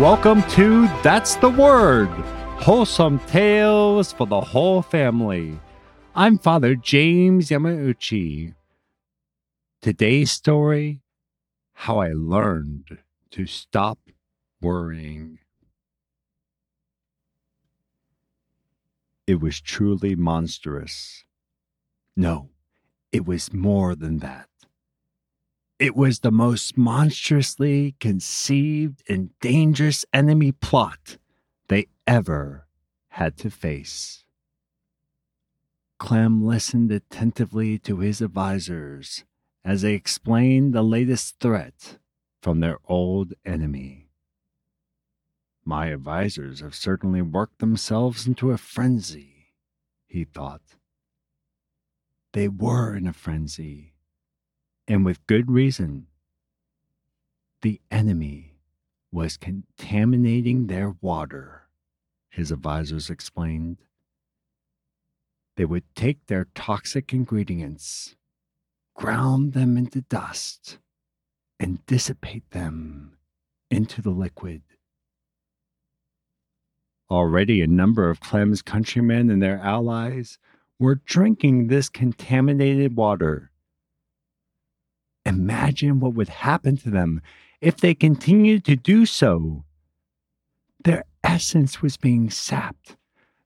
Welcome to That's the Word Wholesome Tales for the Whole Family. I'm Father James Yamauchi. Today's story How I Learned to Stop Worrying. It was truly monstrous. No, it was more than that. It was the most monstrously conceived and dangerous enemy plot they ever had to face. Clem listened attentively to his advisers as they explained the latest threat from their old enemy. My advisers have certainly worked themselves into a frenzy, he thought. They were in a frenzy and with good reason. The enemy was contaminating their water, his advisors explained. They would take their toxic ingredients, ground them into dust, and dissipate them into the liquid. Already, a number of Clem's countrymen and their allies were drinking this contaminated water Imagine what would happen to them if they continued to do so. Their essence was being sapped.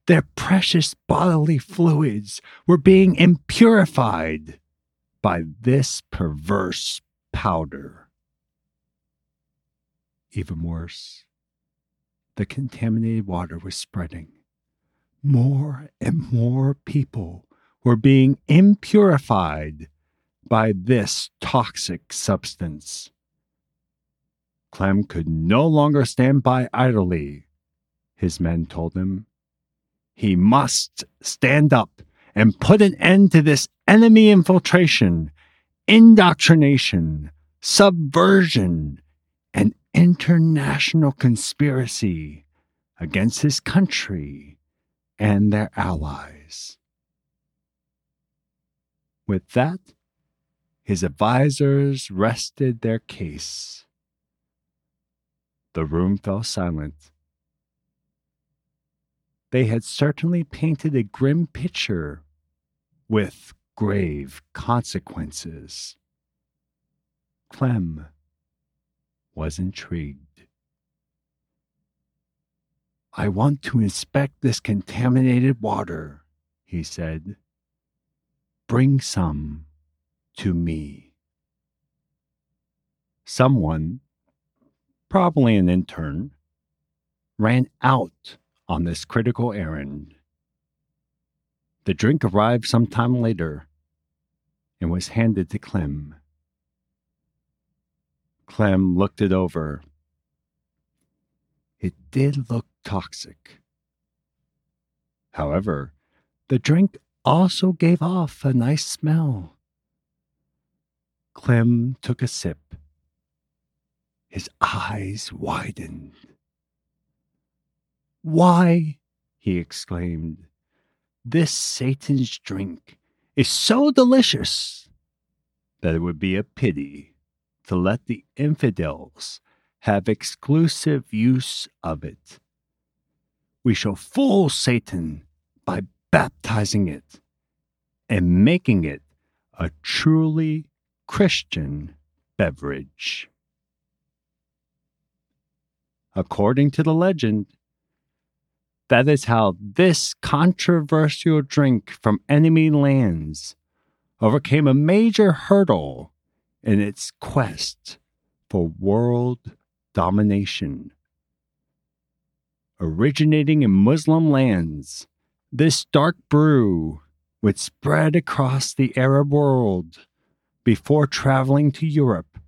Their precious bodily fluids were being impurified by this perverse powder. Even worse, the contaminated water was spreading. More and more people were being impurified by this toxic substance. Clem could no longer stand by idly, his men told him. He must stand up and put an end to this enemy infiltration, indoctrination, subversion, and international conspiracy against his country and their allies. With that, his advisers rested their case. The room fell silent. They had certainly painted a grim picture with grave consequences. Clem was intrigued. I want to inspect this contaminated water, he said. Bring some to me. Someone, probably an intern, ran out on this critical errand. The drink arrived some time later and was handed to Clem. Clem looked it over. It did look toxic. However, the drink also gave off a nice smell. Clem took a sip. His eyes widened. Why, he exclaimed, this Satan's drink is so delicious that it would be a pity to let the infidels have exclusive use of it. We shall fool Satan by baptizing it and making it a truly Christian beverage. According to the legend, that is how this controversial drink from enemy lands overcame a major hurdle in its quest for world domination. Originating in Muslim lands, this dark brew would spread across the Arab world before traveling to Europe,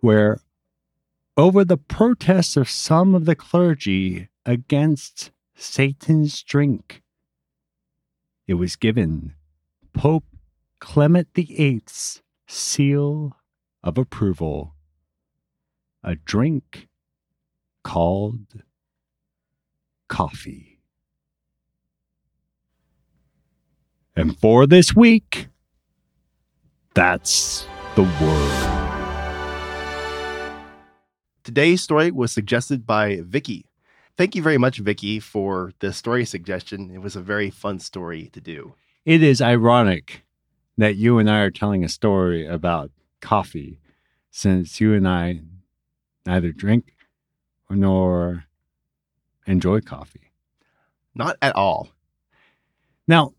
where, over the protests of some of the clergy against Satan's drink, it was given Pope Clement VIII's seal of approval, a drink called coffee. And for this week, that's the word. Today's story was suggested by Vicky. Thank you very much, Vicky, for the story suggestion. It was a very fun story to do. It is ironic that you and I are telling a story about coffee since you and I neither drink nor enjoy coffee. Not at all. Now,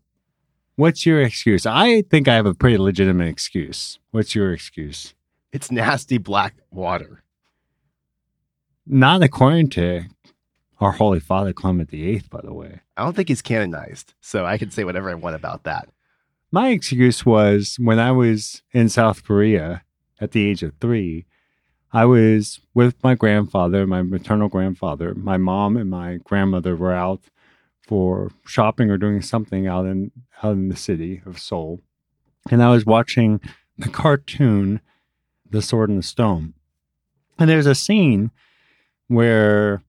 what's your excuse? I think I have a pretty legitimate excuse. What's your excuse? It's nasty black water. Not according to our Holy Father Clement VIII, by the way. I don't think he's canonized, so I can say whatever I want about that. My excuse was when I was in South Korea at the age of three, I was with my grandfather, my maternal grandfather. My mom and my grandmother were out for shopping or doing something out in out in the city of Seoul, and I was watching the cartoon The Sword and the Stone. And there's a scene where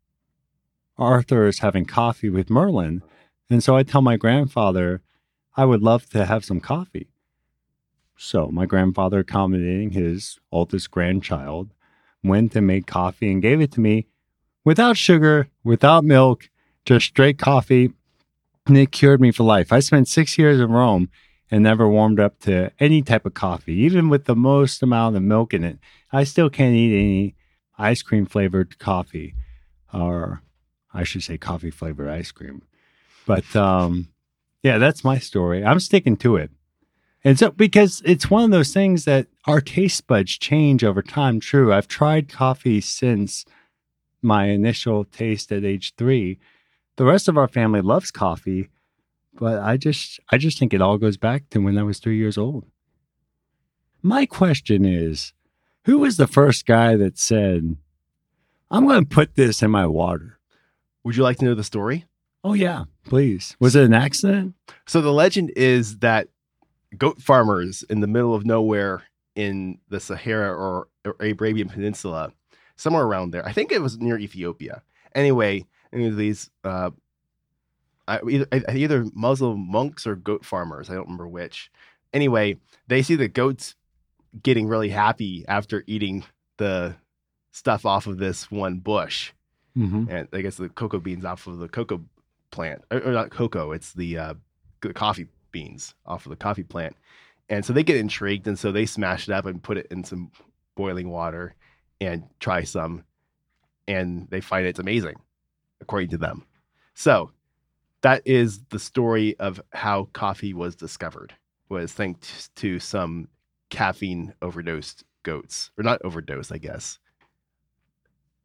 Arthur is having coffee with Merlin, and so I tell my grandfather I would love to have some coffee. So my grandfather, accommodating his oldest grandchild, went and made coffee and gave it to me without sugar, without milk, just straight coffee. And it cured me for life. I spent six years in Rome and never warmed up to any type of coffee, even with the most amount of milk in it. I still can't eat any ice cream flavored coffee, or I should say coffee flavored ice cream. But um, yeah, that's my story. I'm sticking to it. And so, because it's one of those things that our taste buds change over time. True, I've tried coffee since my initial taste at age three. The rest of our family loves coffee, but I just, I just think it all goes back to when I was three years old. My question is, who was the first guy that said, "I'm going to put this in my water"? Would you like to know the story? Oh yeah, please. Was it an accident? So the legend is that goat farmers in the middle of nowhere in the Sahara or, or Arabian Peninsula, somewhere around there. I think it was near Ethiopia. Anyway, any of these uh, either either Muslim monks or goat farmers. I don't remember which. Anyway, they see the goats getting really happy after eating the stuff off of this one bush, Mm-hmm. and I guess the cocoa beans off of the cocoa plant, or, or not cocoa. It's the uh, the coffee beans off of the coffee plant, and so they get intrigued, and so they smash it up and put it in some boiling water and try some, and they find it's amazing, according to them. So that is the story of how coffee was discovered. Was thanks to some caffeine overdosed goats, or not overdosed, I guess.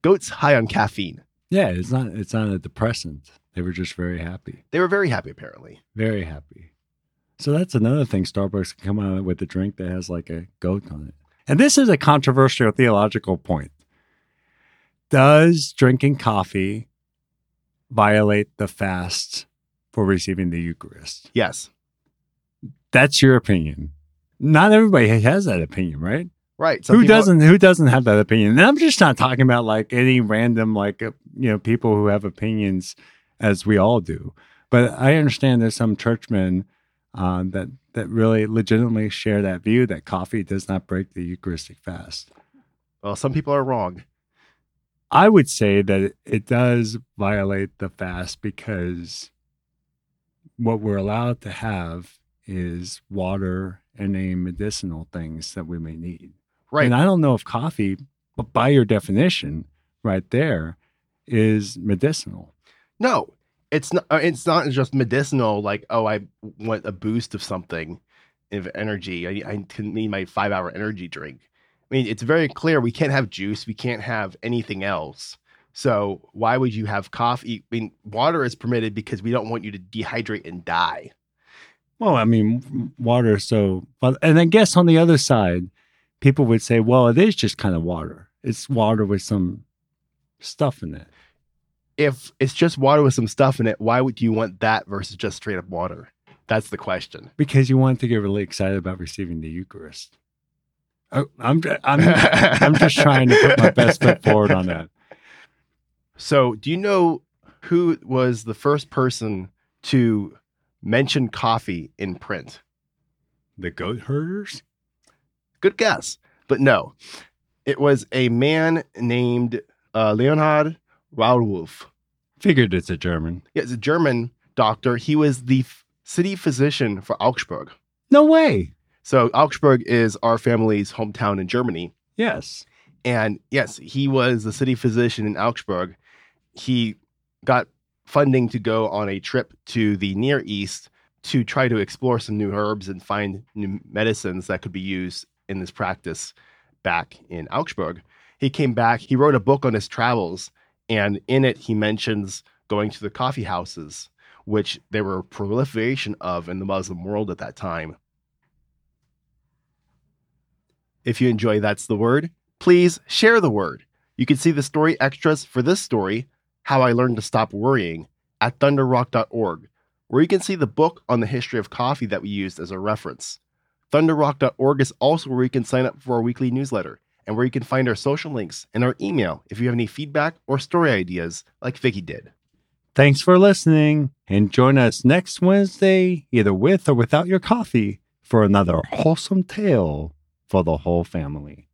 Goats high on caffeine. Yeah, it's not it's not a depressant. They were just very happy. They were very happy, apparently. Very happy. So that's another thing Starbucks can come out with a drink that has like a goat on it. And this is a controversial theological point. Does drinking coffee violate the fast for receiving the Eucharist? Yes. That's your opinion. Not everybody has that opinion, right? Right. Some who people- doesn't who doesn't have that opinion and i'm just not talking about like any random like uh, you know people who have opinions as we all do but i understand there's some churchmen uh, that that really legitimately share that view that coffee does not break the eucharistic fast Well, some people are wrong. I would say that it, does violate the fast because what we're allowed to have is water and any medicinal things that we may need Right. And I don't know if coffee, but by your definition, right there, is medicinal. No, it's not. uh, It's not just medicinal. Like, oh, I want a boost of something, of energy. I, I need my five-hour energy drink. I mean, it's very clear we can't have juice. We can't have anything else. So why would you have coffee? I mean, water is permitted because we don't want you to dehydrate and die. Well, I mean, water. So, but and I guess on the other side, people would say, well, it is just kind of water. It's water with some stuff in it. If it's just water with some stuff in it, why would you want that versus just straight up water? That's the question. because you want to get really excited about receiving the Eucharist. Oh, I'm I'm I'm just trying to put my best foot forward on that. So, do you know who was the first person to mention coffee in print? The goat herders. Good guess, but no. It was a man named uh, Leonhard Rauwolf. Figured it's a German. Yeah, it's a German doctor. He was the f- city physician for Augsburg. No way. So Augsburg is our family's hometown in Germany. Yes. And yes, he was the city physician in Augsburg. He got funding to go on a trip to the Near East to try to explore some new herbs and find new medicines that could be used in this practice back in Augsburg. He came back, he wrote a book on his travels, and in it he mentions going to the coffee houses, which there were a proliferation of in the Muslim world at that time. If you enjoy That's the Word, please share the word. You can see the story extras for this story, How I Learned to Stop Worrying, at thunderrock.org, where you can see the book on the history of coffee that we used as a reference. Thunderrock.org is also where you can sign up for our weekly newsletter and where you can find our social links and our email if you have any feedback or story ideas like Vicky did. Thanks for listening and join us next Wednesday, either with or without your coffee, for another wholesome tale for the whole family.